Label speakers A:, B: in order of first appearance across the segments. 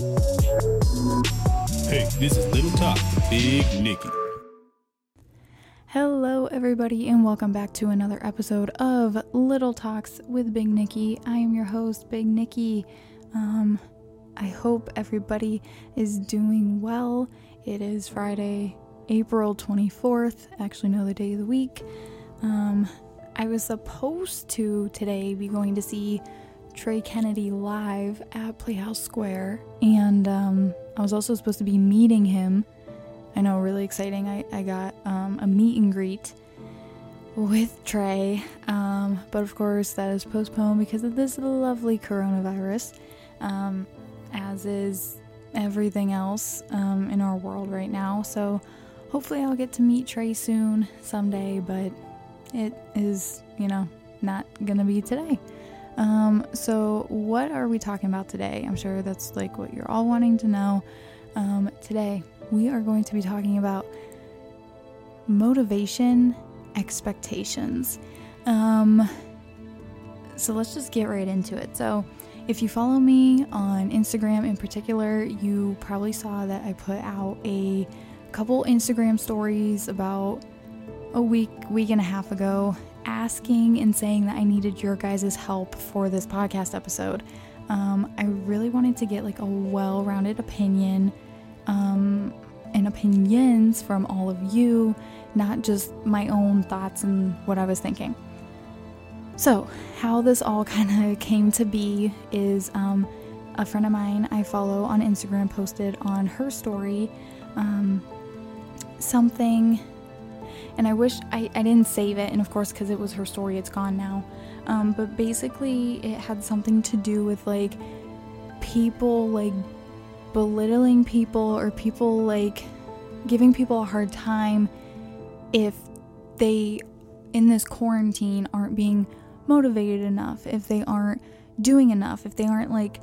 A: Hey, this is Little Talk, Big Nikki.
B: Hello, everybody, and welcome back to another episode of Little Talks with Big Nikki. I am your host, Big Nikki. Um, I hope everybody is doing well. It is Friday, April 24th, actually, know the day of the week. Um, I was supposed to today be going to see Trey Kennedy live at Playhouse Square, and um, I was also supposed to be meeting him. I know, really exciting. I, I got um, a meet and greet with Trey, um, but of course, that is postponed because of this lovely coronavirus, um, as is everything else um, in our world right now. So, hopefully, I'll get to meet Trey soon someday, but it is, you know, not gonna be today. Um, so, what are we talking about today? I'm sure that's like what you're all wanting to know. Um, today, we are going to be talking about motivation expectations. Um, so, let's just get right into it. So, if you follow me on Instagram in particular, you probably saw that I put out a couple Instagram stories about a week, week and a half ago asking and saying that I needed your guys' help for this podcast episode. Um, I really wanted to get like a well rounded opinion um, and opinions from all of you, not just my own thoughts and what I was thinking. So, how this all kind of came to be is um, a friend of mine I follow on Instagram posted on her story um, something and I wish I, I didn't save it, and of course, because it was her story, it's gone now. Um, but basically, it had something to do with like people like belittling people or people like giving people a hard time if they in this quarantine aren't being motivated enough, if they aren't doing enough, if they aren't like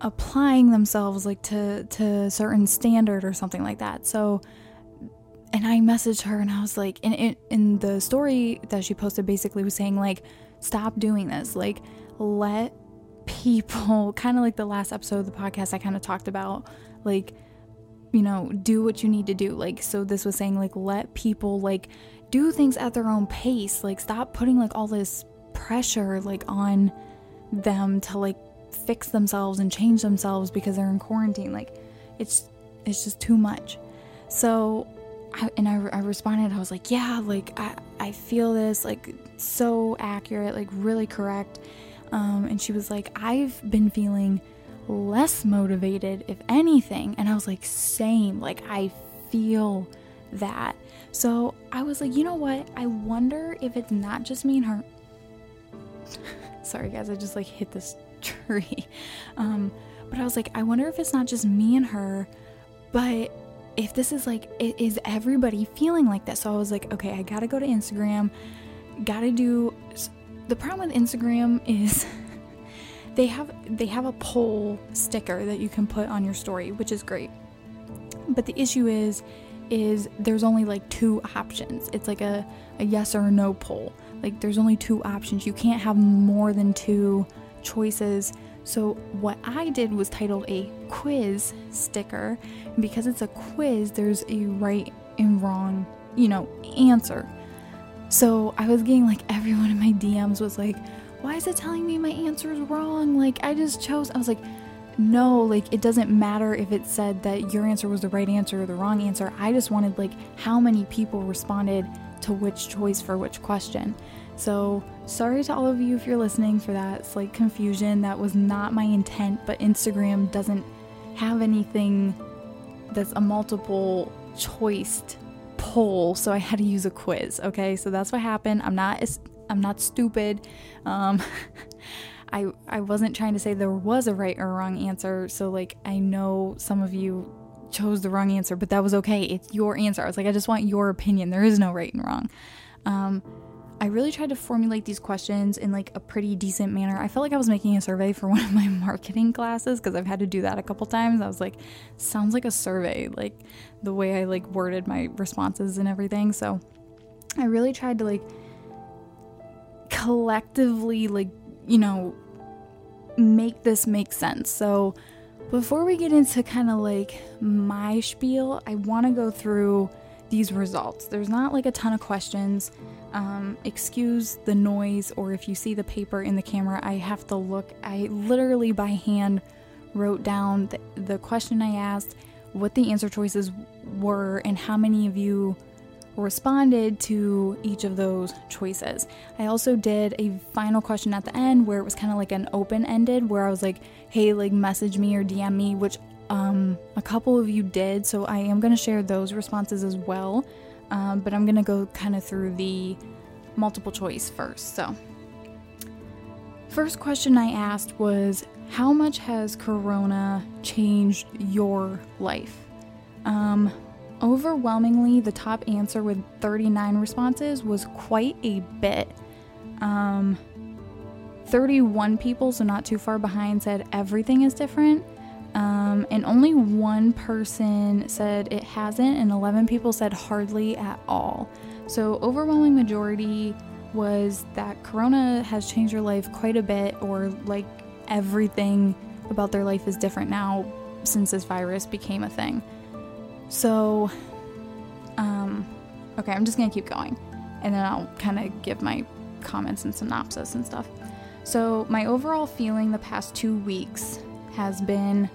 B: applying themselves like to to a certain standard or something like that. So and I messaged her and I was like, in, in, the story that she posted, basically was saying, like, stop doing this. Like, let people, kind of like the last episode of the podcast, I kind of talked about, like, you know, do what you need to do. Like, so this was saying, like, let people, like, do things at their own pace. Like, stop putting, like, all this pressure, like, on them to, like, fix themselves and change themselves because they're in quarantine. Like, it's, it's just too much. So I, and I, I responded, I was like, yeah, like I, I feel this, like so accurate, like really correct. Um, and she was like, I've been feeling less motivated, if anything. And I was like, same, like I feel that. So I was like, you know what? I wonder if it's not just me and her. Sorry, guys, I just like hit this tree. Um, but I was like, I wonder if it's not just me and her, but if this is like is everybody feeling like this so i was like okay i gotta go to instagram gotta do the problem with instagram is they have they have a poll sticker that you can put on your story which is great. But the issue is is there's only like two options. It's like a, a yes or no poll. Like there's only two options. You can't have more than two choices so, what I did was titled a quiz sticker. Because it's a quiz, there's a right and wrong, you know, answer. So, I was getting like everyone in my DMs was like, why is it telling me my answer is wrong? Like, I just chose. I was like, no, like, it doesn't matter if it said that your answer was the right answer or the wrong answer. I just wanted, like, how many people responded to which choice for which question. So, sorry to all of you if you're listening for that slight confusion. That was not my intent, but Instagram doesn't have anything that's a multiple choice poll, so I had to use a quiz. Okay, so that's what happened. I'm not I'm not stupid. Um, I I wasn't trying to say there was a right or wrong answer. So like I know some of you chose the wrong answer, but that was okay. It's your answer. I was like, I just want your opinion. There is no right and wrong. Um, I really tried to formulate these questions in like a pretty decent manner. I felt like I was making a survey for one of my marketing classes because I've had to do that a couple times. I was like, sounds like a survey, like the way I like worded my responses and everything. So I really tried to like collectively like, you know, make this make sense. So before we get into kind of like my spiel, I want to go through these results. There's not like a ton of questions. Um, excuse the noise, or if you see the paper in the camera, I have to look. I literally by hand wrote down the, the question I asked, what the answer choices were, and how many of you responded to each of those choices. I also did a final question at the end where it was kind of like an open ended, where I was like, hey, like message me or DM me, which um, a couple of you did. So I am going to share those responses as well. Um, but I'm going to go kind of through the multiple choice first. So, first question I asked was, how much has Corona changed your life? Um, overwhelmingly, the top answer with 39 responses was quite a bit. Um, 31 people, so not too far behind, said everything is different. Um, and only one person said it hasn't, and 11 people said hardly at all. So, overwhelming majority was that Corona has changed your life quite a bit, or like everything about their life is different now since this virus became a thing. So, um, okay, I'm just gonna keep going and then I'll kind of give my comments and synopsis and stuff. So, my overall feeling the past two weeks has been,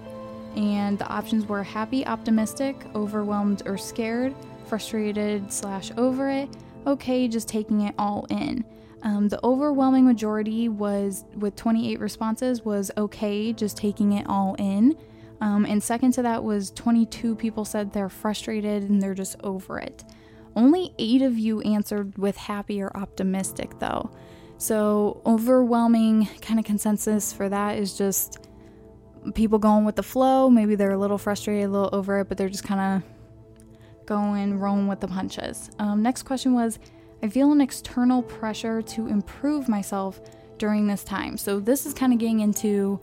B: and the options were happy, optimistic, overwhelmed, or scared, frustrated, slash over it, okay, just taking it all in. Um, the overwhelming majority was, with 28 responses, was okay, just taking it all in. Um, and second to that was 22 people said they're frustrated and they're just over it. Only eight of you answered with happy or optimistic, though. So, overwhelming kind of consensus for that is just people going with the flow. Maybe they're a little frustrated, a little over it, but they're just kind of going, rolling with the punches. Um, next question was I feel an external pressure to improve myself during this time. So, this is kind of getting into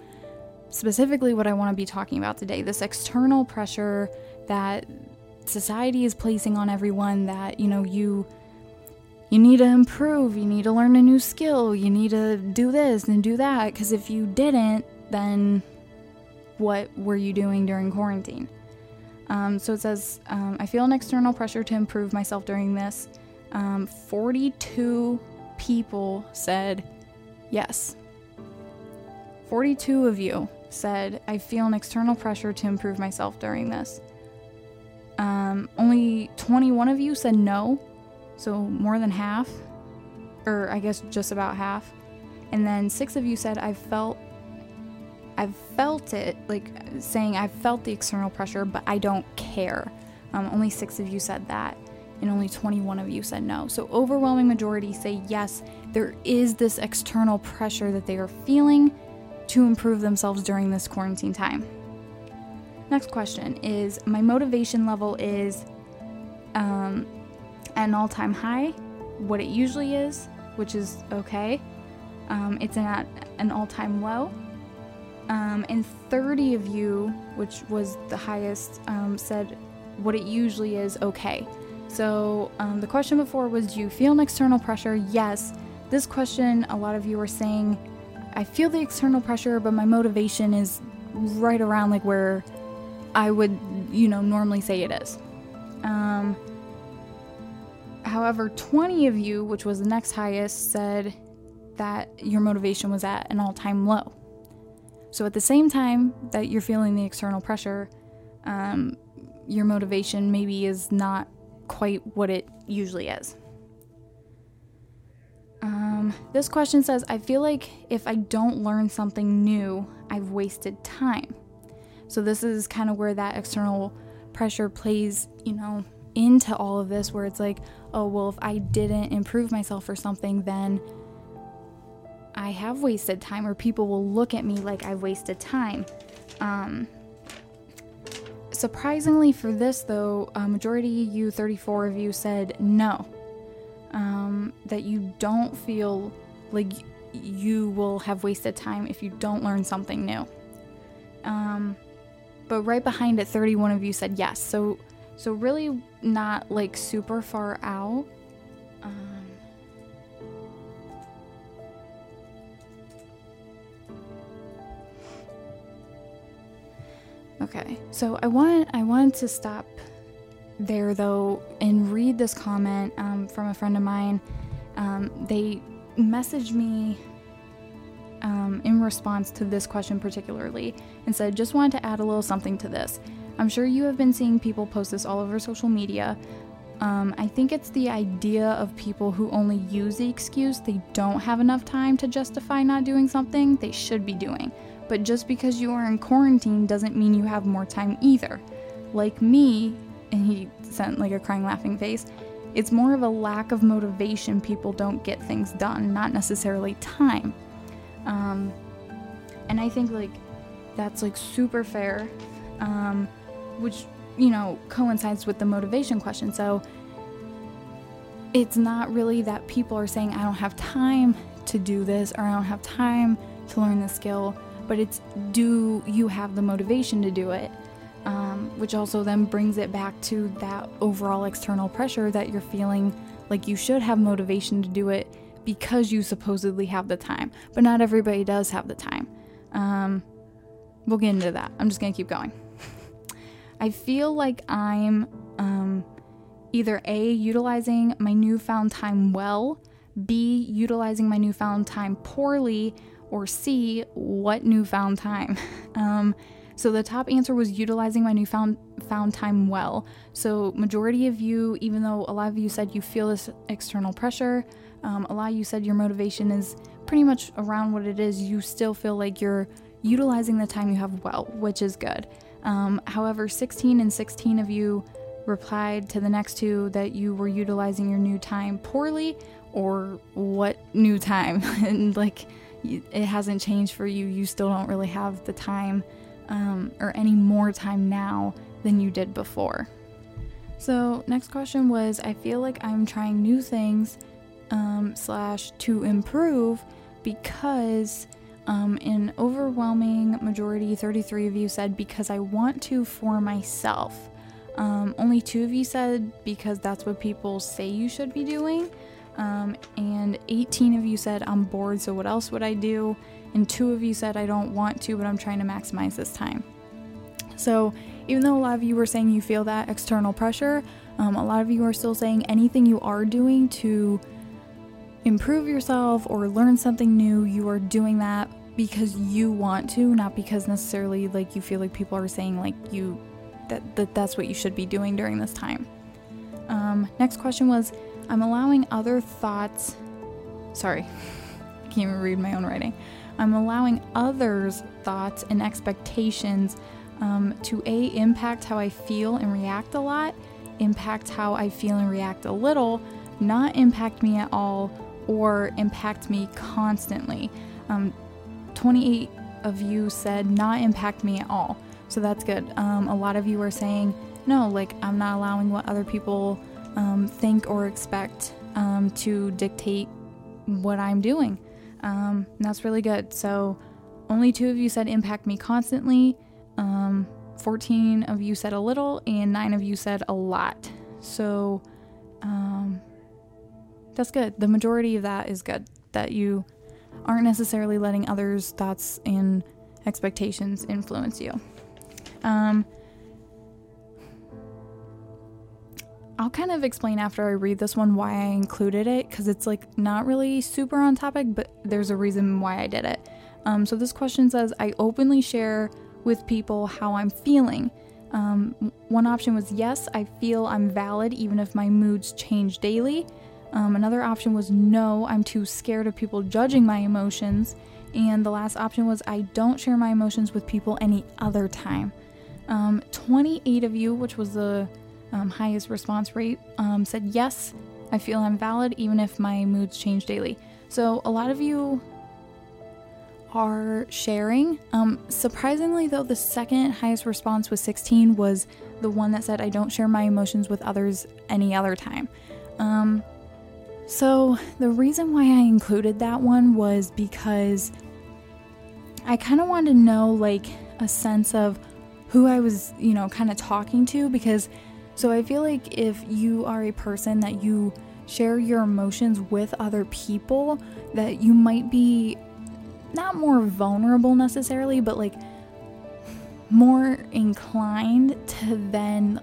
B: specifically what I want to be talking about today this external pressure that society is placing on everyone that, you know, you. You need to improve, you need to learn a new skill, you need to do this and do that. Because if you didn't, then what were you doing during quarantine? Um, so it says, um, I feel an external pressure to improve myself during this. Um, 42 people said yes. 42 of you said, I feel an external pressure to improve myself during this. Um, only 21 of you said no, so more than half, or I guess just about half. And then six of you said, I felt. I've felt it, like saying I've felt the external pressure, but I don't care. Um, only six of you said that, and only 21 of you said no. So, overwhelming majority say yes, there is this external pressure that they are feeling, to improve themselves during this quarantine time. Next question is My motivation level is um, an all time high, what it usually is, which is okay. Um, it's at an all time low. Um, and 30 of you, which was the highest, um, said what it usually is okay. So um, the question before was Do you feel an external pressure? Yes. This question, a lot of you are saying I feel the external pressure, but my motivation is right around like where I would, you know, normally say it is. Um, however, 20 of you, which was the next highest, said that your motivation was at an all time low. So at the same time that you're feeling the external pressure, um, your motivation maybe is not quite what it usually is. Um, this question says I feel like if I don't learn something new, I've wasted time. So, this is kind of where that external pressure plays, you know, into all of this, where it's like, oh, well, if I didn't improve myself or something, then I have wasted time, or people will look at me like I've wasted time. Um, surprisingly for this, though, a majority you, 34 of you, said no um, that you don't feel like you will have wasted time if you don't learn something new. Um, but right behind it, 31 of you said yes. So, so really not like super far out. Okay, so I want I wanted to stop there though and read this comment um, from a friend of mine. Um, they messaged me um, in response to this question particularly and said, just wanted to add a little something to this. I'm sure you have been seeing people post this all over social media. Um, I think it's the idea of people who only use the excuse they don't have enough time to justify not doing something they should be doing. But just because you are in quarantine doesn't mean you have more time either. Like me, and he sent like a crying laughing face, it's more of a lack of motivation people don't get things done, not necessarily time. Um, and I think like that's like super fair, um, which you know coincides with the motivation question. So it's not really that people are saying I don't have time to do this or I don't have time to learn the skill, but it's do you have the motivation to do it? Um, which also then brings it back to that overall external pressure that you're feeling like you should have motivation to do it because you supposedly have the time. But not everybody does have the time. Um, we'll get into that. I'm just to keep going. I feel like I'm um, either A, utilizing my newfound time well, B, utilizing my newfound time poorly, or C, what newfound time? um, so the top answer was utilizing my newfound found time well. So majority of you, even though a lot of you said you feel this external pressure, um, a lot of you said your motivation is pretty much around what it is. You still feel like you're utilizing the time you have well, which is good. Um, however, 16 and 16 of you replied to the next two that you were utilizing your new time poorly or what new time and like it hasn't changed for you you still don't really have the time um, or any more time now than you did before so next question was i feel like i'm trying new things um, slash to improve because um, an overwhelming majority, 33 of you said because I want to for myself. Um, only two of you said because that's what people say you should be doing. Um, and 18 of you said I'm bored, so what else would I do? And two of you said I don't want to, but I'm trying to maximize this time. So, even though a lot of you were saying you feel that external pressure, um, a lot of you are still saying anything you are doing to improve yourself or learn something new, you are doing that because you want to, not because necessarily like you feel like people are saying like you that, that that's what you should be doing during this time. Um, next question was I'm allowing other thoughts. Sorry, I can't even read my own writing. I'm allowing others' thoughts and expectations um, to A, impact how I feel and react a lot, impact how I feel and react a little, not impact me at all, or impact me constantly. Um, 28 of you said not impact me at all. So that's good. Um, a lot of you are saying, no, like I'm not allowing what other people um, think or expect um, to dictate what I'm doing. Um, that's really good. So only two of you said impact me constantly. Um, 14 of you said a little, and nine of you said a lot. So um, that's good. The majority of that is good. That you aren't necessarily letting others' thoughts and expectations influence you. Um, I'll kind of explain after I read this one why I included it because it's like not really super on topic, but there's a reason why I did it. Um, so this question says I openly share with people how I'm feeling. Um, one option was yes, I feel I'm valid even if my moods change daily. Um, another option was no, I'm too scared of people judging my emotions. And the last option was I don't share my emotions with people any other time. Um, 28 of you, which was the um, highest response rate, um, said yes, I feel I'm valid even if my moods change daily. So a lot of you are sharing. Um, surprisingly, though, the second highest response was 16 was the one that said I don't share my emotions with others any other time. Um, so, the reason why I included that one was because I kind of wanted to know, like, a sense of who I was, you know, kind of talking to. Because, so I feel like if you are a person that you share your emotions with other people, that you might be not more vulnerable necessarily, but like more inclined to then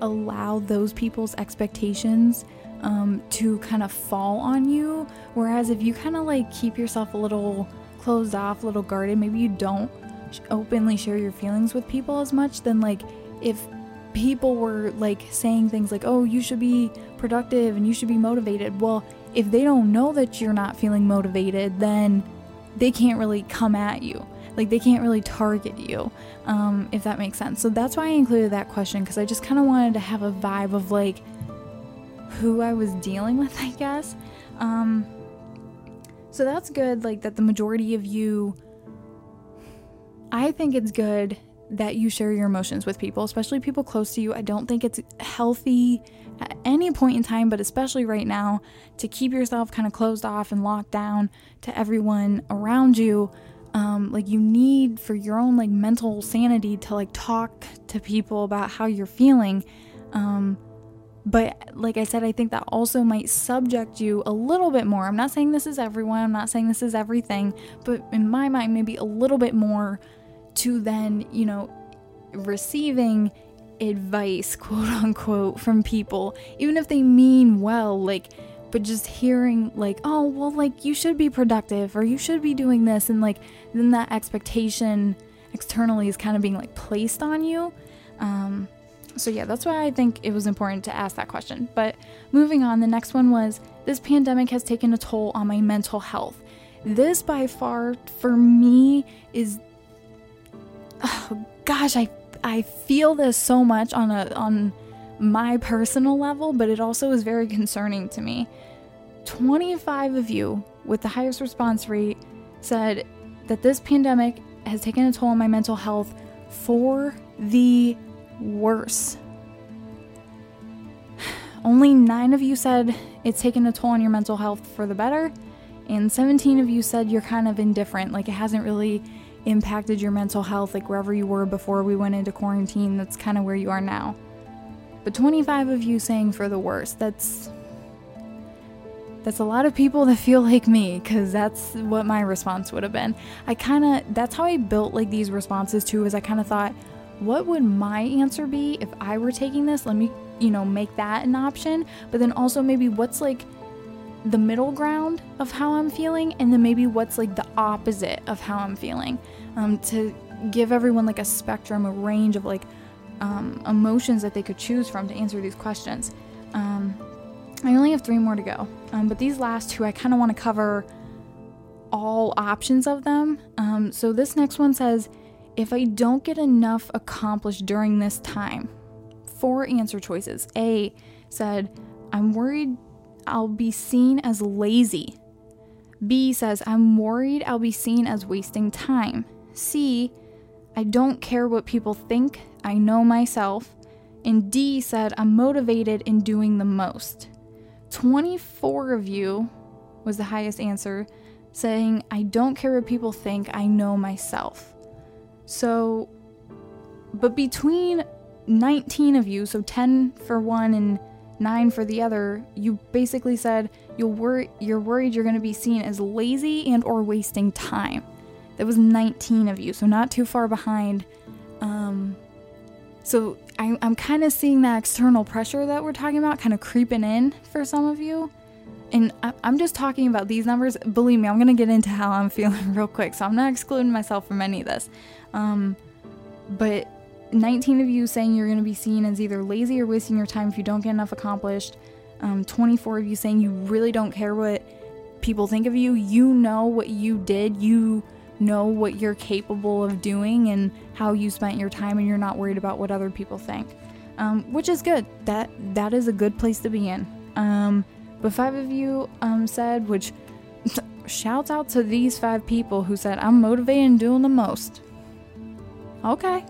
B: allow those people's expectations um, to kind of fall on you. Whereas if you kind of like keep yourself a little closed off, a little guarded, maybe you don't openly share your feelings with people as much, then like if people were like saying things like, oh, you should be productive and you should be motivated, well, if they don't know that you're not feeling motivated, then they can't really come at you. Like they can't really target you, um, if that makes sense. So that's why I included that question because I just kind of wanted to have a vibe of like who I was dealing with, I guess. Um, so that's good, like that the majority of you. I think it's good that you share your emotions with people, especially people close to you. I don't think it's healthy at any point in time, but especially right now, to keep yourself kind of closed off and locked down to everyone around you. Um, like you need for your own like mental sanity to like talk to people about how you're feeling. Um, but like I said, I think that also might subject you a little bit more. I'm not saying this is everyone, I'm not saying this is everything, but in my mind, maybe a little bit more to then, you know, receiving advice, quote unquote, from people, even if they mean well, like, but just hearing, like, oh, well, like, you should be productive or you should be doing this, and like, then that expectation externally is kind of being like placed on you. Um, so, yeah, that's why I think it was important to ask that question. But moving on, the next one was this pandemic has taken a toll on my mental health. This, by far, for me, is oh, gosh, I I feel this so much on a on my personal level, but it also is very concerning to me. 25 of you with the highest response rate said that this pandemic has taken a toll on my mental health for the worse. Only 9 of you said it's taken a toll on your mental health for the better, and 17 of you said you're kind of indifferent, like it hasn't really impacted your mental health, like wherever you were before we went into quarantine, that's kind of where you are now. But 25 of you saying for the worst, that's that's a lot of people that feel like me because that's what my response would have been. I kind of that's how I built like these responses too is I kind of thought what would my answer be if I were taking this? Let me, you know, make that an option, but then also maybe what's like the middle ground of how I'm feeling, and then maybe what's like the opposite of how I'm feeling um, to give everyone like a spectrum, a range of like um, emotions that they could choose from to answer these questions. Um, I only have three more to go, um, but these last two I kind of want to cover all options of them. Um, so this next one says, if I don't get enough accomplished during this time, four answer choices. A said, I'm worried I'll be seen as lazy. B says, I'm worried I'll be seen as wasting time. C, I don't care what people think, I know myself. And D said, I'm motivated in doing the most. 24 of you was the highest answer, saying, I don't care what people think, I know myself. So, but between 19 of you, so 10 for one and nine for the other, you basically said you're worried you're going to be seen as lazy and or wasting time. That was 19 of you, so not too far behind. Um, so I, I'm kind of seeing that external pressure that we're talking about kind of creeping in for some of you. And I, I'm just talking about these numbers. Believe me, I'm going to get into how I'm feeling real quick, so I'm not excluding myself from any of this. Um, but 19 of you saying you're going to be seen as either lazy or wasting your time if you don't get enough accomplished. Um, 24 of you saying you really don't care what people think of you. You know what you did. You know what you're capable of doing and how you spent your time, and you're not worried about what other people think, um, which is good. That that is a good place to be in. Um, but five of you um, said, which shouts out to these five people who said, "I'm motivated and doing the most." Okay,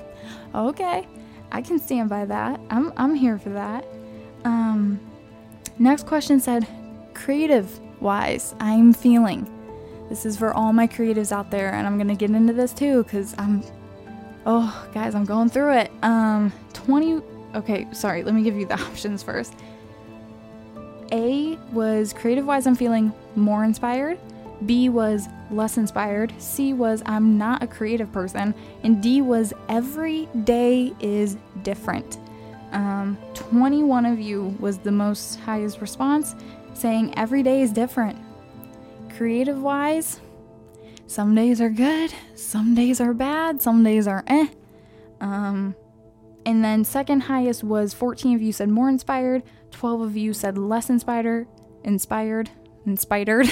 B: okay, I can stand by that. I'm I'm here for that. Um, next question said, creative wise, I'm feeling. This is for all my creatives out there, and I'm gonna get into this too because I'm. Oh, guys, I'm going through it. Um, 20. Okay, sorry. Let me give you the options first. A was creative wise, I'm feeling more inspired. B was less inspired, C was I'm not a creative person, and D was every day is different. Um, 21 of you was the most highest response, saying every day is different. Creative wise, some days are good, some days are bad, some days are eh. Um, and then second highest was 14 of you said more inspired, 12 of you said less inspired, inspired, inspired.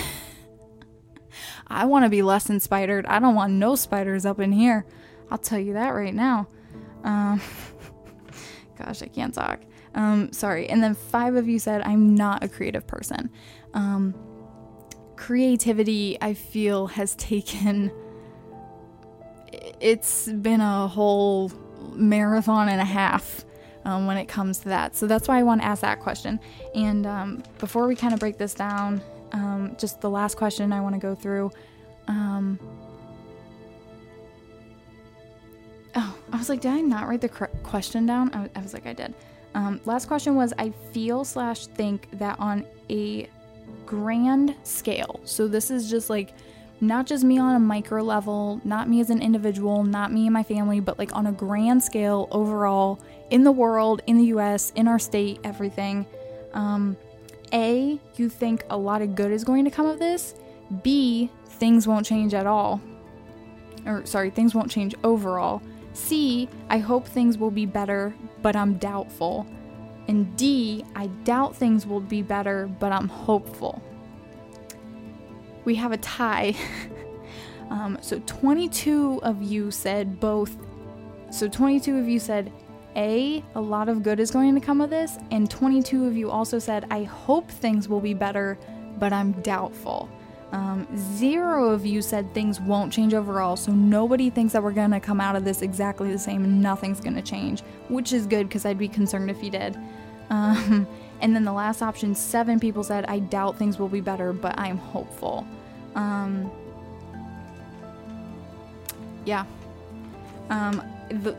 B: I want to be less inspired. I don't want no spiders up in here. I'll tell you that right now. Um, gosh, I can't talk. Um, sorry. And then five of you said I'm not a creative person. Um, creativity, I feel, has taken. It's been a whole marathon and a half um, when it comes to that. So that's why I want to ask that question. And um, before we kind of break this down, um, just the last question I want to go through. Um, oh, I was like, did I not write the question down? I, was like, I did. Um, last question was I feel slash think that on a grand scale, so this is just like not just me on a micro level, not me as an individual, not me and my family, but like on a grand scale overall in the world, in the US, in our state, everything. Um, a, you think a lot of good is going to come of this. B, things won't change at all. Or, sorry, things won't change overall. C, I hope things will be better, but I'm doubtful. And D, I doubt things will be better, but I'm hopeful we have a tie. um, so 22 of you said both. So 22 of you said A, a lot of good is going to come of this, and 22 of you also said, I hope things will be better, but I'm doubtful. Um, zero of you said things won't change overall, so nobody thinks that we're gonna come out of this exactly the same and nothing's gonna change, which is good because I'd be concerned if you did. Um, and then the last option, seven people said, I doubt things will be better, but I'm hopeful. Um, yeah. Um, the,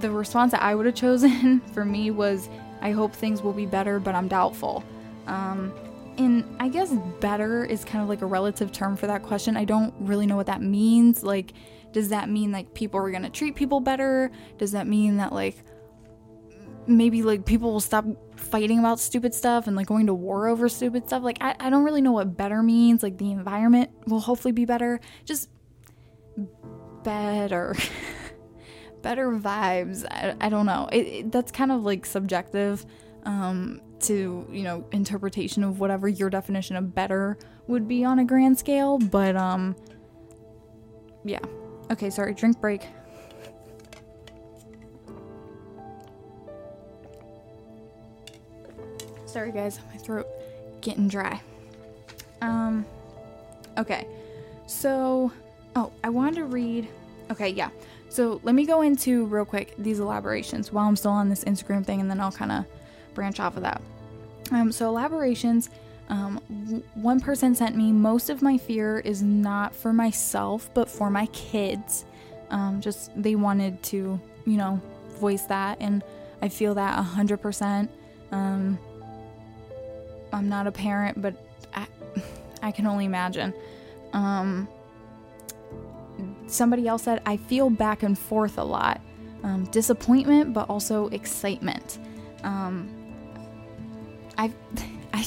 B: the response that I would have chosen for me was, I hope things will be better, but I'm doubtful. Um, and I guess better is kind of like a relative term for that question. I don't really know what that means. Like, does that mean like people are gonna treat people better? Does that mean that like maybe like people will stop fighting about stupid stuff and like going to war over stupid stuff. Like, I, I don't really know what better means. Like, the environment will hopefully be better. Just better. better vibes. I, I don't know. It, it, that's kind of like subjective um, to, you know, interpretation of whatever your definition of better would be on a grand scale. But, um, yeah. Okay, sorry, drink break. Sorry, guys, my throat getting dry. Um, okay, so oh, I wanted to read. Okay, yeah. So let me go into real quick these elaborations while I'm still on this Instagram thing, and then I'll kind of branch off of that. Um, so elaborations. Um, one person sent me most of my fear is not for myself, but for my kids. Um, just they wanted to, you know, voice that, and I feel that a hundred percent. Um, I'm not a parent, but I, I can only imagine. Um, somebody else said, I feel back and forth a lot. Um, disappointment, but also excitement. Um, I, I,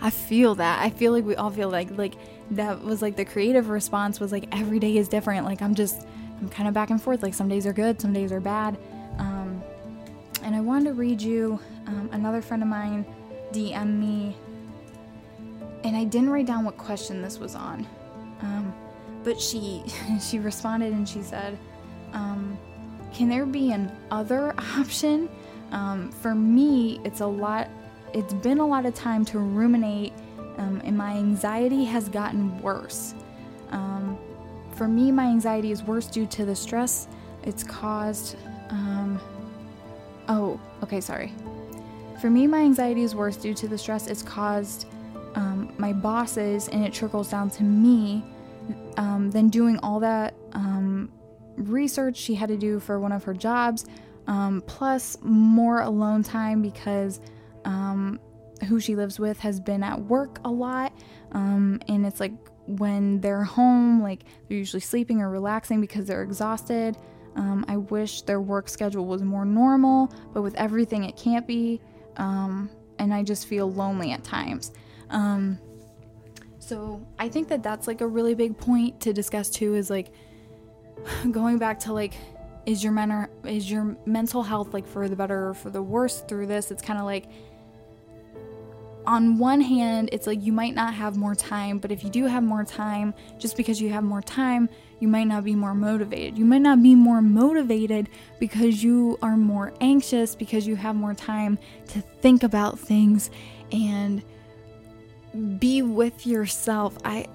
B: I feel that. I feel like we all feel like like that was like the creative response was like every day is different. Like I'm just I'm kind of back and forth. Like some days are good, some days are bad. Um, and I wanted to read you um, another friend of mine DM me, and I didn't write down what question this was on, um, but she she responded and she said, um, "Can there be an other option?" Um, for me, it's a lot. It's been a lot of time to ruminate, um, and my anxiety has gotten worse. Um, for me, my anxiety is worse due to the stress it's caused. Um, oh, okay, sorry. For me, my anxiety is worse due to the stress it's caused um, my bosses and it trickles down to me. Um, then doing all that um, research she had to do for one of her jobs, plus more alone time because um, who she lives with has been at work a lot, um, and it's like when they're home, like they're usually sleeping or relaxing because they're exhausted. Um, I wish their work schedule was more normal, but with everything, it can't be. Um, and I just feel lonely at times. Um, so I think that that's like a really big point to discuss too is like going back to like is your is your mental health like for the better or for the worse through this it's kind of like on one hand it's like you might not have more time but if you do have more time just because you have more time you might not be more motivated. You might not be more motivated because you are more anxious because you have more time to think about things and be with yourself. I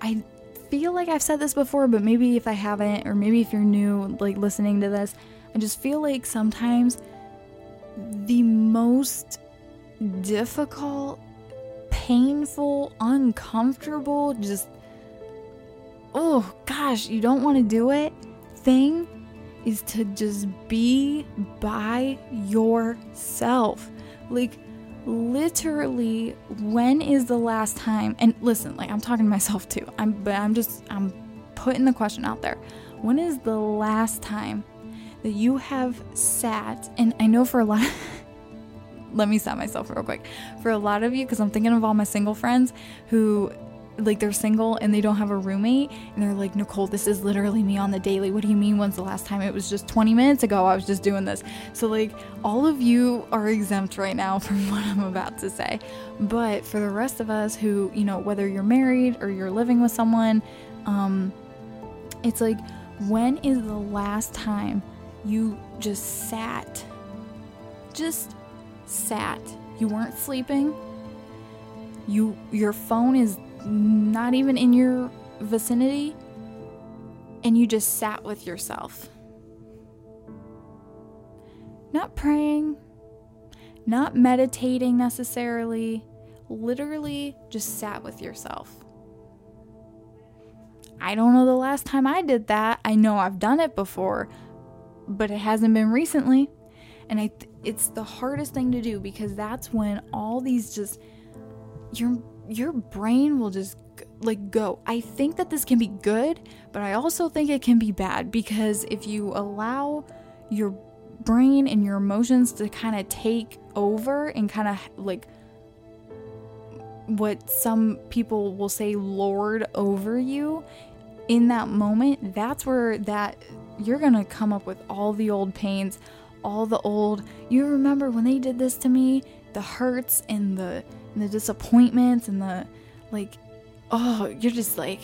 B: i feel like I've said this before, but maybe if I haven't, or maybe if you're new, like listening to this, I just feel like sometimes the most difficult, painful, uncomfortable, just oh gosh, you don't want to do it thing is to just be by yourself. Like, literally when is the last time and listen like i'm talking to myself too i'm but i'm just i'm putting the question out there when is the last time that you have sat and i know for a lot let me stop myself real quick. For a lot of you because i'm thinking of all my single friends who like they're single and they don't have a roommate and they're like nicole this is literally me on the daily. What do you mean? When's the last time? It was just 20 minutes ago. I was just doing this. So like all of you are exempt right now from what i'm about to say. But for the rest of us who you know whether you're married or you're living with someone um it's like when is the last time you just sat just sat you weren't sleeping you your phone is not even in your vicinity, and you just sat with yourself. Not praying, not meditating necessarily, literally just sat with yourself. I don't know the last time I did that. I know I've done it before, but it hasn't been recently. And I th- it's the hardest thing to do because that's when all these just your your brain will just like go. I think that this can be good, but I also think it can be bad because if you allow your brain and your emotions to kind of take over and kind of like what some people will say lord over you in that moment, that's where that you're going to come up with all the old pains, all the old, you remember when they did this to me, the hurts and the and the disappointments and the like oh you're just like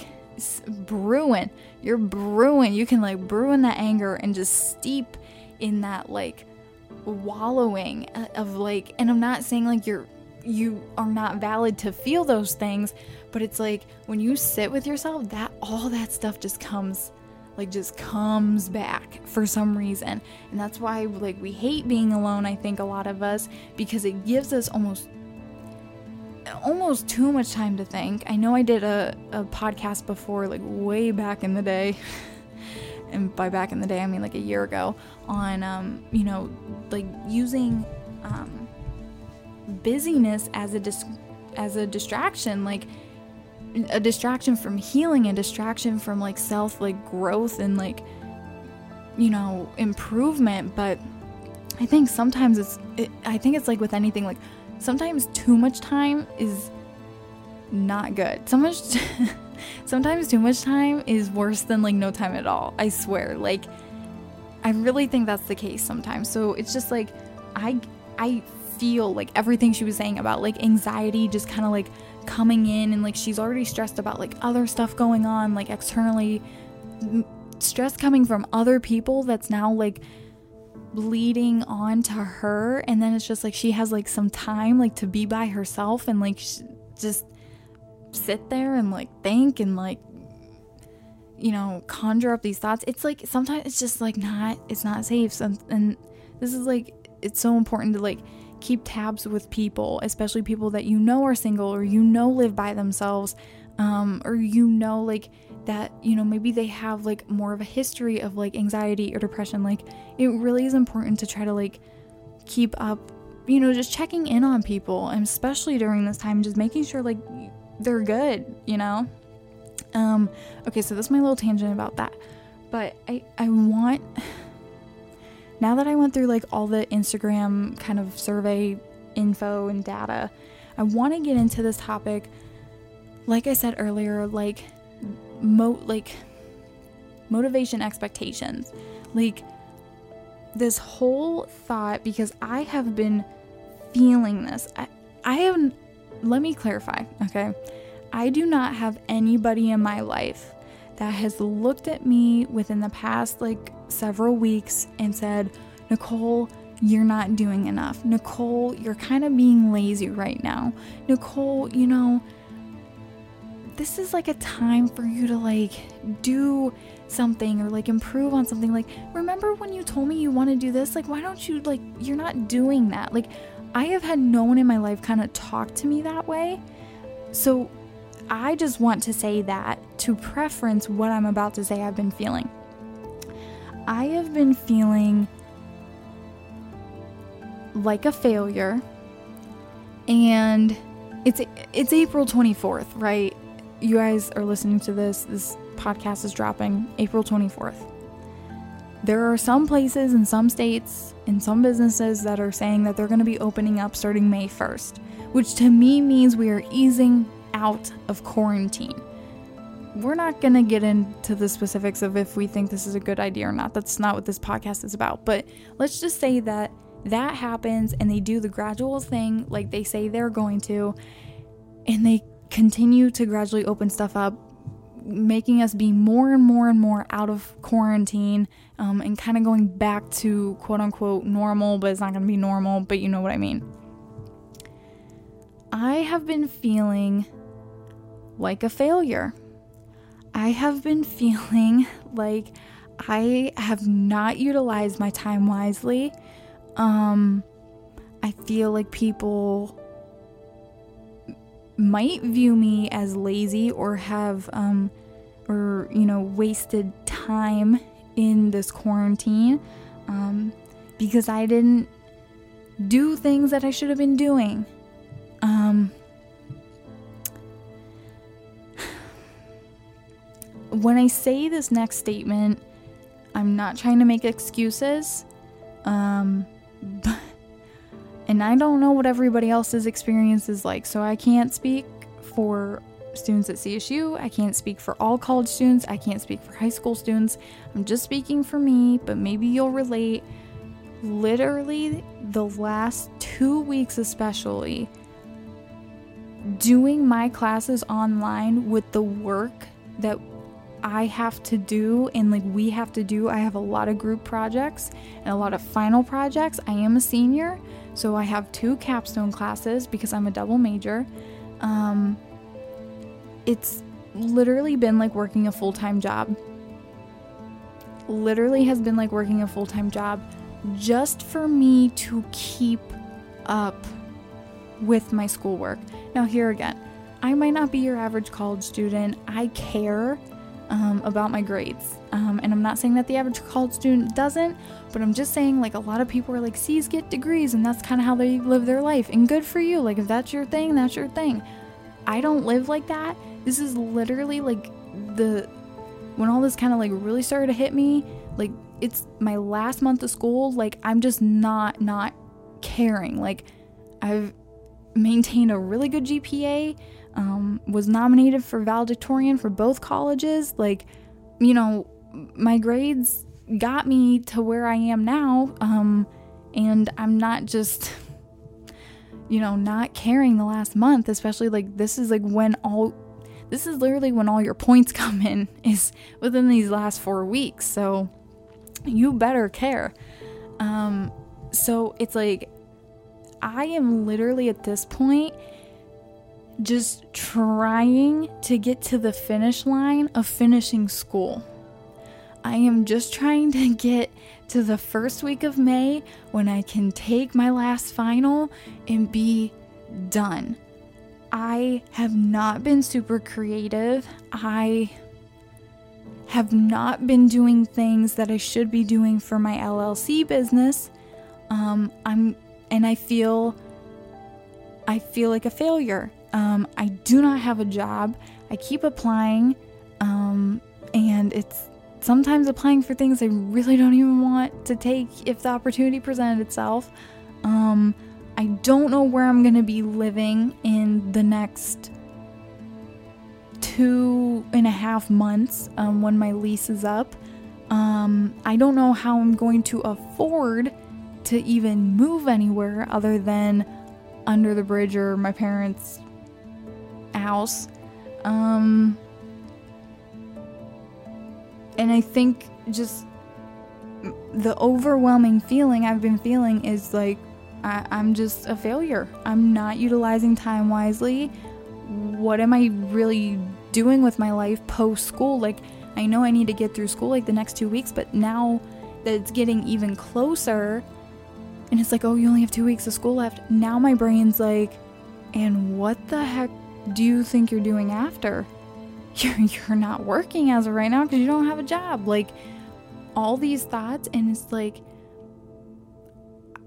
B: brewing. You're brewing. You can like brew in that anger and just steep in that like wallowing uh, of like and i'm not saying like you're you are not valid to feel those things but it's like when you sit with yourself that all that stuff just comes like just comes back for some reason and that's why like we hate being alone i think a lot of us because it gives us almost almost too much time to think. I know I did a, a podcast before, like way back in the day. and by back in the day, I mean like a year ago, on, um, you know, like using um, busyness as a, dis- as a distraction. Like, a distraction from healing, a distraction from like self like growth and like you know improvement. But I think sometimes it's it, I think it's like with anything like sometimes too much time is not good. So much sometimes too much time is worse than like no time at all. I swear. Like I really think that's the case sometimes. So it's just like I I feel like everything she was saying about like anxiety just kind of like coming in and like she's already stressed about like other stuff going on like externally. Stress coming from other people that's now like bleeding on to her. And then it's just like she has like some time like to be by herself and like just sit there and like think and like you know conjure up these thoughts. It's like sometimes it's just like not it's not safe. So, and this is like it's so important to like keep tabs with people especially people that you know are single or you know live by themselves um, or you know like that you know maybe they have like more of a history of like anxiety or depression like it really is important to try to like keep up you know just checking in on people and especially during this time just making sure like they're good you know Um, okay, so that's my little tangent about that. But I, I want, now that I went through like all the Instagram kind of survey info and data, I want to get into this topic. Like I said earlier, like, mo, like, motivation expectations. Like, this whole thought, because I have been feeling this. I, I have, let me clarify, okay? I do not have anybody in my life that has looked at me within the past like several weeks and said, Nicole, you're not doing enough. Nicole, you're kind of being lazy right now. Nicole, you know, this is like a time for you to like do something or like improve on something. Like, remember when you told me you want to do this? Like, why don't you like, you're not doing that? Like, I have had no one in my life kind of talk to me that way. So I just want to say that to preference what I'm about to say I've been feeling. I have been feeling like a failure and it's it's April 24th, right? You guys are listening to this. This podcast is dropping April 24th. There are some places in some states, in some businesses that are saying that they're going to be opening up starting May 1st, which to me means we are easing out of quarantine. We're not going to get into the specifics of if we think this is a good idea or not. That's not what this podcast is about. But let's just say that that happens and they do the gradual thing like they say they're going to, and they continue to gradually open stuff up, making us be more and more and more out of quarantine um, and kind of going back to quote unquote normal, but it's not going to be normal, but you know what I mean. I have been feeling like a failure. I have been feeling like I have not utilized my time wisely. Um, I feel like people might view me as lazy or have, um, or, you know, wasted time in this quarantine um, because I didn't do things that I should have been doing. When I say this next statement, I'm not trying to make excuses. Um, but, and I don't know what everybody else's experience is like, so I can't speak for students at CSU. I can't speak for all college students. I can't speak for high school students. I'm just speaking for me, but maybe you'll relate. Literally, the last two weeks, especially, doing my classes online with the work that I have to do and like we have to do. I have a lot of group projects and a lot of final projects. I am a senior, so I have two capstone classes because I'm a double major. Um, it's literally been like working a full time job. Literally has been like working a full time job just for me to keep up with my schoolwork. Now, here again, I might not be your average college student. I care um, about my grades. Um, and I'm not saying that the average college student doesn't, but I'm just saying, like, a lot of people are like, C's get degrees, and that's kind of how they live their life. And good for you. Like, if that's your thing, that's your thing. I don't live like that. This is literally like the when all this kind of like really started to hit me, like, it's my last month of school. Like, I'm just not, not caring. Like, I've maintained a really good GPA um, was nominated for valedictorian for both colleges. Like, you know, my grades got me to where I am now. Um, and I'm not just, you know, not caring the last month, especially like this is like when all, this is literally when all your points come in, is within these last four weeks. So you better care. Um, so it's like, I am literally at this point just trying to get to the finish line of finishing school. I am just trying to get to the first week of May when I can take my last final and be done. I have not been super creative. I have not been doing things that I should be doing for my LLC business. Um, I'm and I feel I feel like a failure. Um, I do not have a job. I keep applying. Um, and it's sometimes applying for things I really don't even want to take if the opportunity presented itself. Um, I don't know where I'm going to be living in the next two and a half months um, when my lease is up. Um, I don't know how I'm going to afford to even move anywhere other than under the bridge or my parents' house. Um, and I think just the overwhelming feeling I've been feeling is like I, am just a failure. I'm not utilizing time wisely. What am I really doing with my life post school? Like, I know I need to get through school like the next two weeks, but now that it's getting even closer, and it's like, oh, you only have two weeks of school left. Now my brain's like, and what the heck do you think you're doing after? You're, you're not working as of right now because you don't have a job. Like, all these thoughts, and it's like,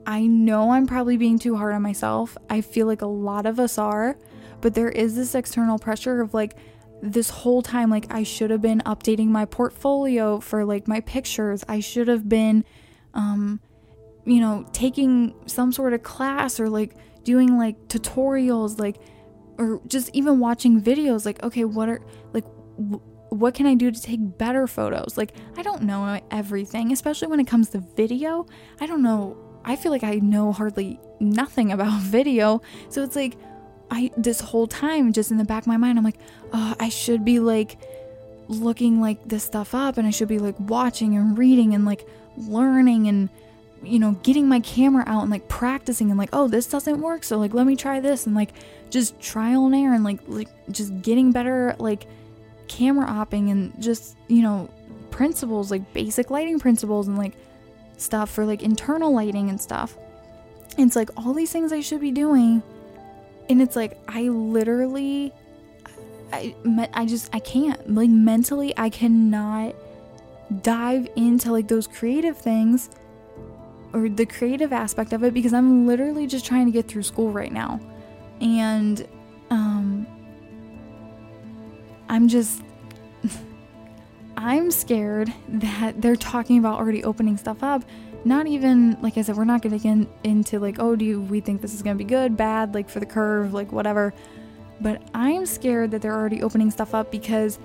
B: I know I'm probably being too hard on myself. I feel like a lot of us are, but there is this external pressure of like, this whole time like I should have been updating my portfolio for like my pictures. I should have been um you know taking some sort of class or like doing like tutorials like or just even watching videos like okay what are like w- what can I do to take better photos? Like I don't know everything, especially when it comes to video. I don't know. I feel like I know hardly nothing about video. So it's like I this whole time just in the back of my mind I'm like, "Oh, I should be like looking like this stuff up and I should be like watching and reading and like learning and you know, getting my camera out and like practicing and like, oh, this doesn't work, so like let me try this and like just trial and error and like like just getting better like camera opping and just, you know, principles like basic lighting principles and like stuff for like internal lighting and stuff. And it's like all these things I should be doing and it's like I literally I I just I can't like mentally I cannot dive into like those creative things or the creative aspect of it because I'm literally just trying to get through school right now. And um I'm just I'm scared that they're talking about already opening stuff up not even like I said, we're not gonna get into like, oh, do you, we think this is gonna be good, bad, like for the curve, like whatever. But I'm scared that they're already opening stuff up because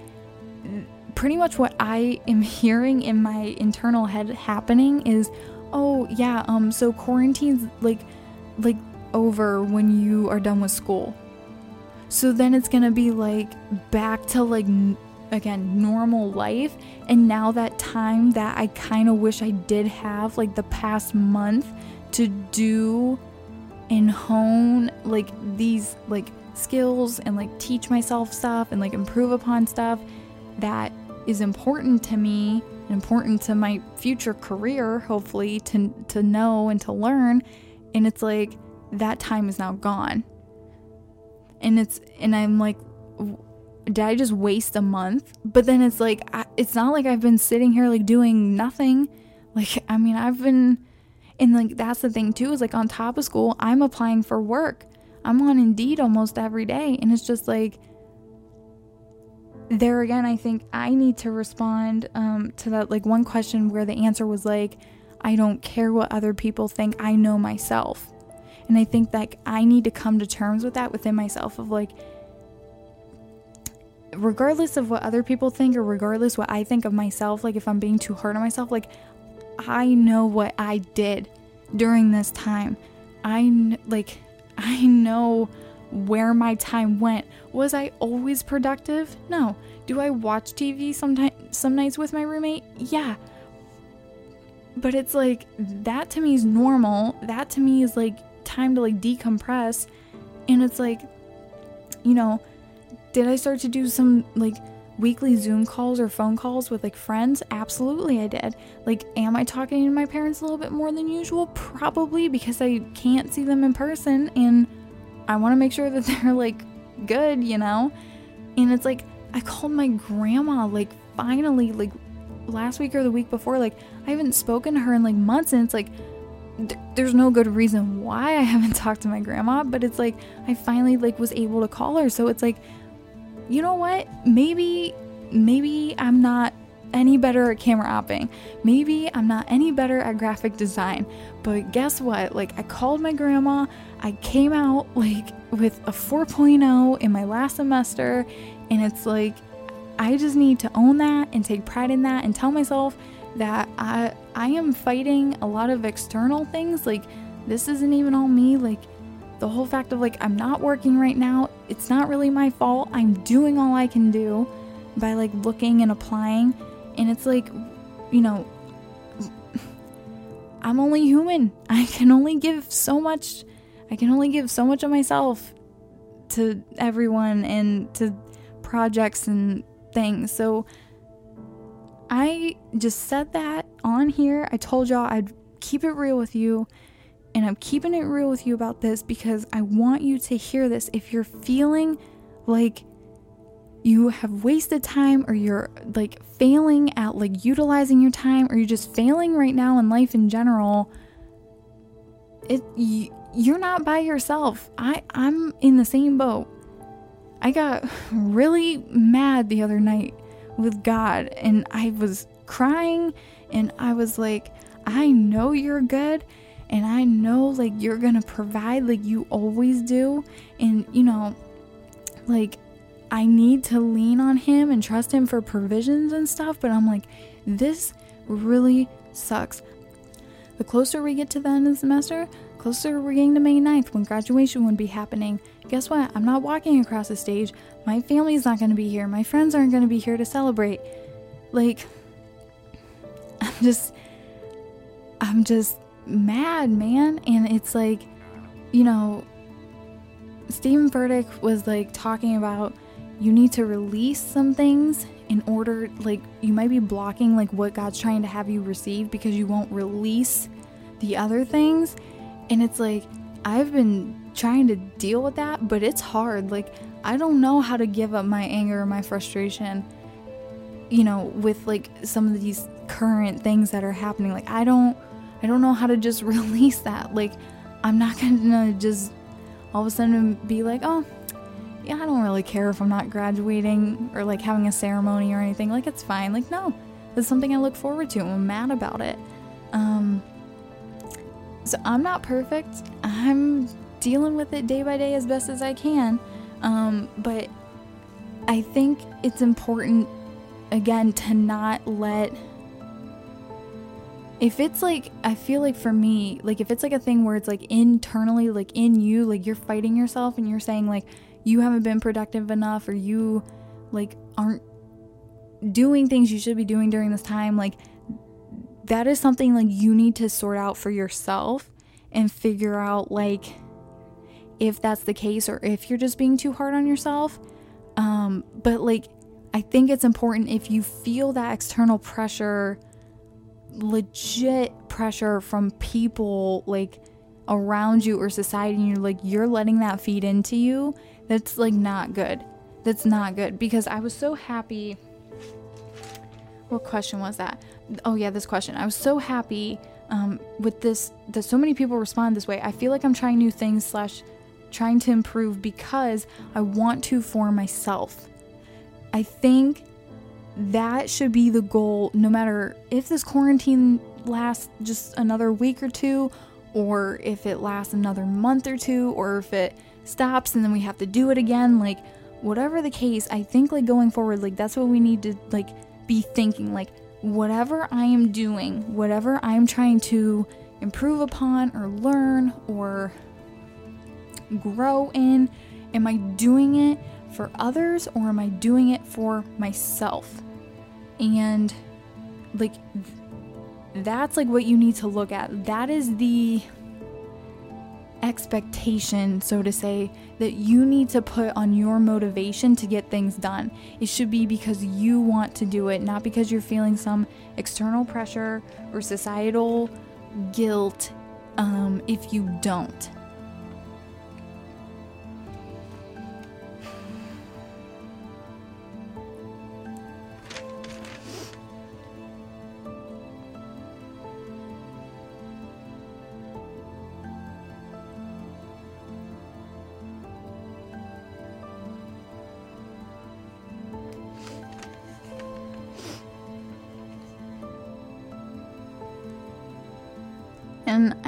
B: pretty much what I am hearing in my internal head happening is, oh yeah, um, so quarantine's like, like over when you are done with school. So then it's gonna be like back to like again normal life and now that time that I kind of wish I did have like the past month to do and hone like these like skills and like teach myself stuff and like improve upon stuff that is important to me important to my future career hopefully to to know and to learn and it's like that time is now gone and it's and I'm like did I just waste a month? But then it's like, I, it's not like I've been sitting here like doing nothing. Like, I mean, I've been, and like, that's the thing too, is like on top of school, I'm applying for work. I'm on Indeed almost every day. And it's just like, there again, I think I need to respond um, to that like one question where the answer was like, I don't care what other people think, I know myself. And I think like I need to come to terms with that within myself of like, regardless of what other people think or regardless what I think of myself, like if I'm being too hard on myself, like I know what I did during this time. I like I know where my time went. Was I always productive? No. Do I watch TV sometimes some nights with my roommate? Yeah. But it's like that to me is normal. That to me is like time to like decompress. And it's like you know, did I start to do some like weekly Zoom calls or phone calls with like friends? Absolutely, I did. Like, am I talking to my parents a little bit more than usual? Probably because I can't see them in person and I want to make sure that they're like good, you know? And it's like, I called my grandma like finally, like last week or the week before. Like, I haven't spoken to her in like months, and it's like, there's no good reason why I haven't talked to my grandma, but it's like I finally like was able to call her. So it's like you know what? Maybe maybe I'm not any better at camera opping. Maybe I'm not any better at graphic design. But guess what? Like, I called my grandma. I came out like with a 4.0 in my last semester. And it's like, I just need to own that and take pride in that and tell myself that I I am fighting a lot of external things like this isn't even all me like the whole fact of like I'm not working right now it's not really my fault I'm doing all I can do by like looking and applying and it's like you know I'm only human I can only give so much I can only give so much of myself to everyone and to projects and things so I just said that on here. I told y'all I'd keep it real with you. And I'm keeping it real with you about this because I want you to hear this. If you're feeling like you have wasted time or you're like failing at like utilizing your time or you're just failing right now in life in general, it you're not by yourself. I I'm in the same boat. I got really mad the other night with God and I was crying and I was like, I know you're good and I know like you're gonna provide like you always do. And you know, like I need to lean on Him and trust Him for provisions and stuff, but I'm like, this really sucks. The closer we get to the end of the semester, closer we're getting to May 9th when graduation would be happening. Guess what? I'm not walking across the stage. My family's not going to be here. My friends aren't going to be here to celebrate. Like, I'm just, I'm just mad, man. And it's like, you know, Steven Furtick was like talking about you need to release some things in order, like, you might be blocking like what God's trying to have you receive because you won't release the other things. And it's like, I've been trying to deal with that, but it's hard. Like, I don't know how to give up my anger or my frustration, you know, with like some of these current things that are happening. Like, I don't, I don't know how to just release that. Like, I'm not gonna just all of a sudden be like, oh, yeah, I don't really care if I'm not graduating or like having a ceremony or anything. Like, it's fine. Like, no, it's something I look forward to. I'm mad about it. Um, so I'm not perfect. I'm dealing with it day by day as best as I can. Um, but I think it's important, again, to not let. If it's like, I feel like for me, like if it's like a thing where it's like internally, like in you, like you're fighting yourself and you're saying like you haven't been productive enough or you like aren't doing things you should be doing during this time, like that is something like you need to sort out for yourself and figure out like if that's the case or if you're just being too hard on yourself. Um, but like, I think it's important if you feel that external pressure, legit pressure from people like around you or society, and you're like, you're letting that feed into you, that's like not good. That's not good because I was so happy. What question was that? Oh, yeah, this question. I was so happy um, with this that so many people respond this way. I feel like I'm trying new things, slash, trying to improve because I want to for myself. I think that should be the goal no matter if this quarantine lasts just another week or two, or if it lasts another month or two, or if it stops and then we have to do it again. Like, whatever the case, I think like going forward, like that's what we need to like be thinking. Like, whatever I am doing, whatever I'm trying to improve upon or learn or grow in? Am I doing it for others or am I doing it for myself? And like that's like what you need to look at. That is the expectation, so to say, that you need to put on your motivation to get things done. It should be because you want to do it, not because you're feeling some external pressure or societal guilt um, if you don't.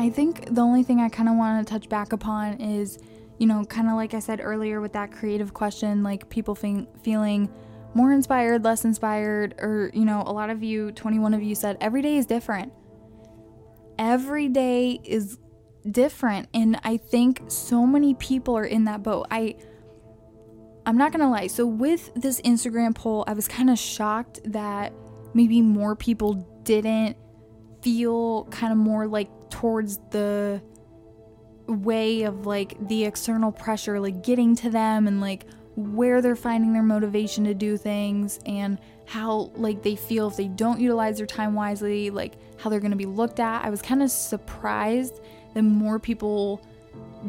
B: I think the only thing I kind of want to touch back upon is, you know, kind of like I said earlier with that creative question, like people think, feeling more inspired, less inspired, or, you know, a lot of you, 21 of you said every day is different. Every day is different. And I think so many people are in that boat. I, I'm not gonna lie. So, with this Instagram poll, I was kind of shocked that maybe more people didn't feel kind of more like towards the way of like the external pressure, like getting to them and like where they're finding their motivation to do things and how like they feel if they don't utilize their time wisely, like how they're going to be looked at. I was kind of surprised that more people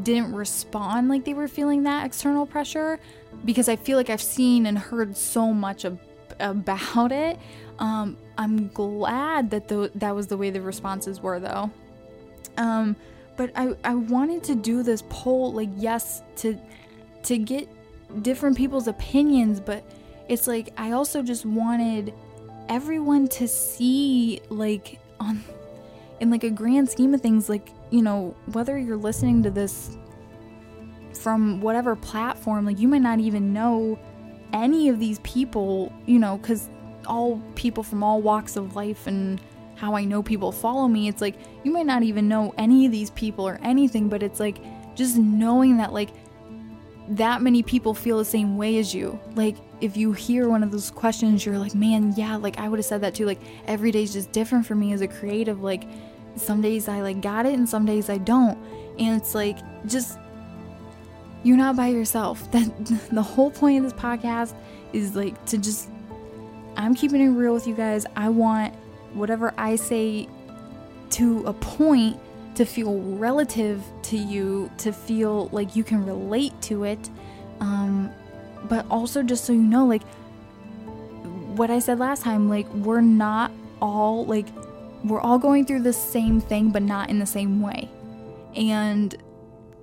B: didn't respond like they were feeling that external pressure because I feel like I've seen and heard so much ab- about it. Um, I'm glad that the, that was the way the responses were though. Um, but I, I wanted to do this poll like yes to to get different people's opinions, but it's like I also just wanted everyone to see like on in like a grand scheme of things like you know whether you're listening to this from whatever platform like you might not even know any of these people you know because all people from all walks of life and how I know people follow me it's like you might not even know any of these people or anything but it's like just knowing that like that many people feel the same way as you. Like, if you hear one of those questions, you're like, man, yeah, like I would have said that too. Like, every day's just different for me as a creative. Like, some days I like got it and some days I don't. And it's like, just, you're not by yourself. That the whole point of this podcast is like to just, I'm keeping it real with you guys. I want whatever I say to a point to feel relative to you, to feel like you can relate to it. Um, but also, just so you know, like what I said last time, like we're not all like we're all going through the same thing, but not in the same way. And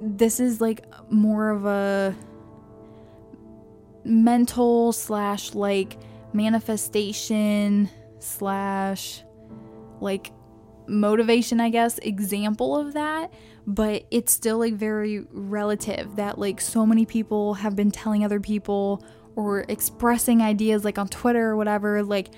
B: this is like more of a mental slash like manifestation slash like motivation, I guess, example of that, but it's still like very relative that like so many people have been telling other people or expressing ideas like on Twitter or whatever, like,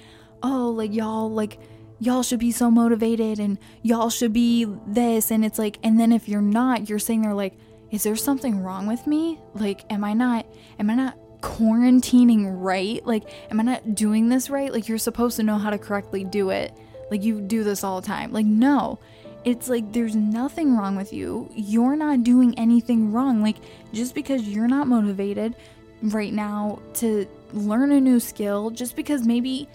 B: oh, like y'all, like, y'all should be so motivated and y'all should be this. And it's like, and then if you're not, you're saying they're like, is there something wrong with me? Like, am I not, am I not quarantining right? Like, am I not doing this right? Like, you're supposed to know how to correctly do it. Like you do this all the time. Like, no. It's like there's nothing wrong with you. You're not doing anything wrong. Like, just because you're not motivated right now to learn a new skill, just because maybe,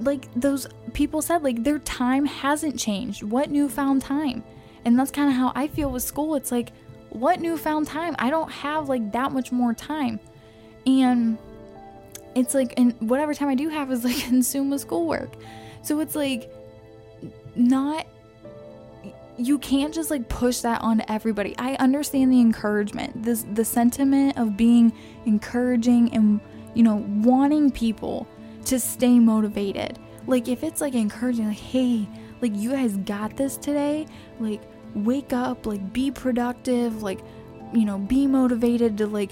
B: like, those people said, like, their time hasn't changed. What newfound time? And that's kind of how I feel with school. It's like, what newfound time? I don't have, like, that much more time. And it's like, and whatever time I do have is, like, consumed with schoolwork. So it's like, not you can't just like push that on everybody. I understand the encouragement, this the sentiment of being encouraging and you know wanting people to stay motivated. Like if it's like encouraging, like hey, like you guys got this today. Like wake up, like be productive, like you know be motivated to like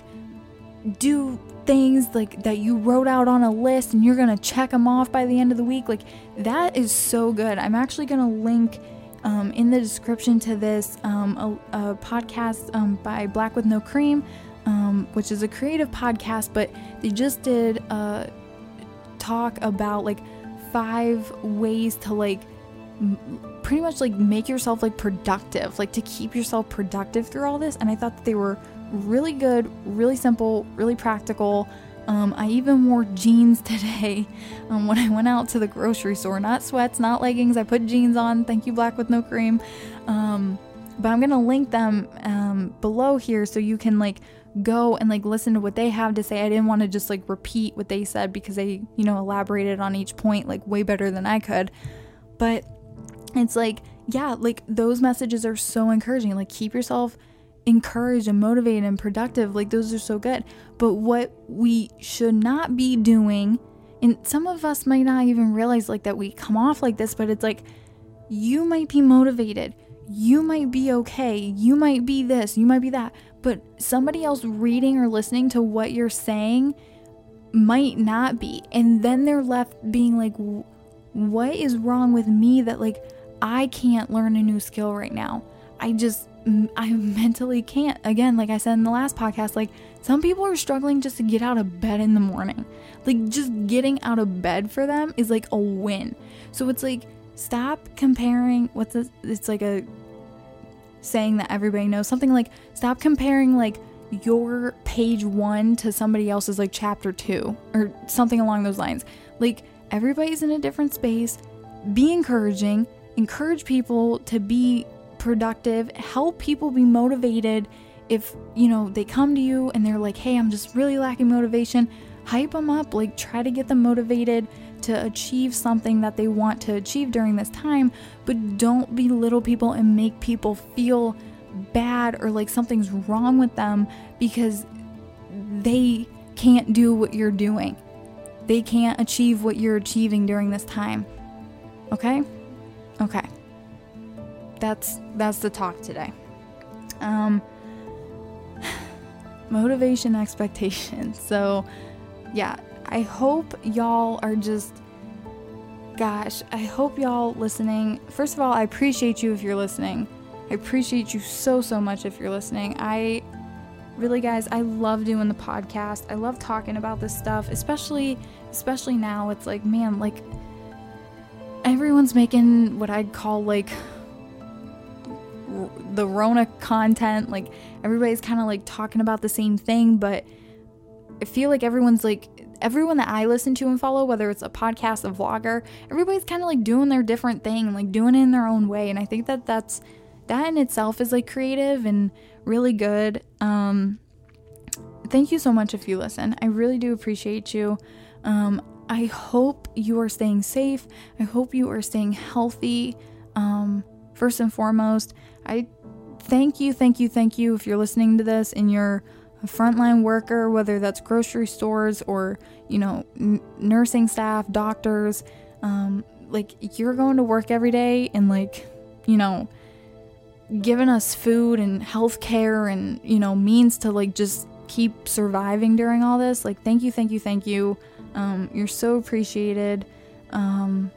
B: do things like that you wrote out on a list and you're gonna check them off by the end of the week like that is so good. I'm actually gonna link um, in the description to this um, a, a, podcast um, by black with no cream um, which is a creative podcast but they just did a talk about like five ways to like m- pretty much like make yourself like productive like to keep yourself productive through all this and i thought that they were really good, really simple, really practical. Um, I even wore jeans today um, when I went out to the grocery store. Not sweats, not leggings. I put jeans on. Thank you, Black with No Cream. Um, but I'm gonna link them um, below here so you can like go and like listen to what they have to say. I didn't want to just like repeat what they said because they, you know, elaborated on each point like way better than I could. But it's like, yeah, like those messages are so encouraging. Like keep yourself encouraged and motivated and productive. Like those are so good. But what we should not be doing, and some of us might not even realize like that we come off like this, but it's like you might be motivated. you might be okay. You might be this, you might be that. But somebody else reading or listening to what you're saying might not be. And then they're left being like, what is wrong with me that, like, I can't learn a new skill right now? I just, I mentally can't. Again, like I said in the last podcast, like, some people are struggling just to get out of bed in the morning. Like, just getting out of bed for them is like a win. So it's like, stop comparing what's this? It's like a saying that everybody knows. Something like, stop comparing, like, your page one to somebody else's, like, chapter two, or something along those lines. Like, everybody's in a different space. Be encouraging, encourage people to be productive, help people be motivated. If you know they come to you and they're like hey i'm just really lacking motivation hype them up like try to get them motivated to achieve something that they want to achieve during this time but don't belittle people and make people feel bad or like something's wrong with them because they can't do what you're doing. They can't achieve what you're achieving during this time. Okay? Okay that's that's the talk today um motivation expectations. So, yeah, I hope y'all are just gosh, I hope y'all listening. First of all, I appreciate you if you're listening. I appreciate you so so much if you're listening. I really guys, I love doing the podcast. I love talking about this stuff, especially especially now it's like, man, like everyone's making what I'd call like the Rona content. Like everybody's kind of like talking about the same thing, but I feel like everyone's like everyone that I listen to and follow, whether it's a podcast, a vlogger, everybody's kind of like doing their different thing, like doing it in their own way. And I think that that's that in itself is like creative and really good. Um, thank you so much if you listen. I really do appreciate you. Um, I hope you are staying safe. I hope you are staying healthy. Um, first and foremost, I thank you, thank you, thank you if you're listening to this and you're a frontline worker, whether that's grocery stores or, you know, n- nursing staff, doctors. Um, like, you're going to work every day and, like, you know, giving us food and health care and, you know, means to, like, just keep surviving during all this. Like, thank you, thank you, thank you. Um, you're so appreciated. Um,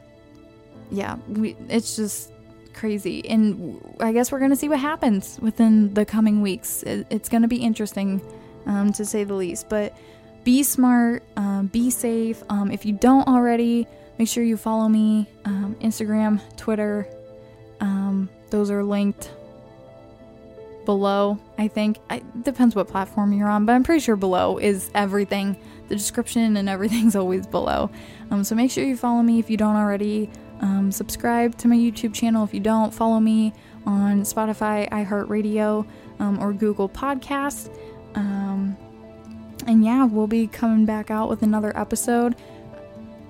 B: yeah, we, it's just, crazy. And I guess we're going to see what happens within the coming weeks. It's going to be interesting, um, to say the least. But be smart, um, be safe. Um, if you don't already, make sure you follow me um, Instagram, Twitter. Um, those are linked below, I think. It depends what platform you're on, but I'm pretty sure below is everything. The description and everything's always below. Um, so make sure you follow me if you don't already. Um, subscribe to my YouTube channel if you don't. Follow me on Spotify, iHeartRadio, um, or Google Podcasts. Um, and yeah, we'll be coming back out with another episode.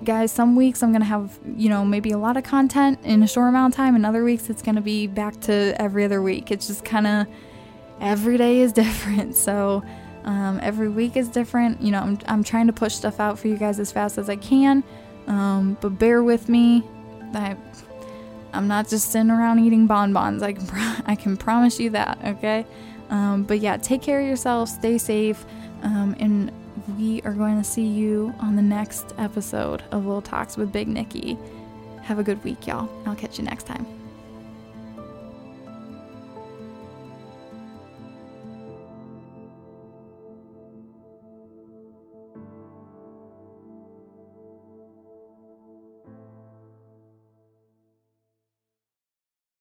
B: Guys, some weeks I'm going to have, you know, maybe a lot of content in a short amount of time, and other weeks it's going to be back to every other week. It's just kind of every day is different. So, um, every week is different. You know, I'm, I'm trying to push stuff out for you guys as fast as I can. Um, but bear with me. I, I'm not just sitting around eating bonbons. I can, pro- I can promise you that. Okay. Um, but yeah, take care of yourself. Stay safe. Um, and we are going to see you on the next episode of Little Talks with Big Nikki. Have a good week, y'all. I'll catch you next time.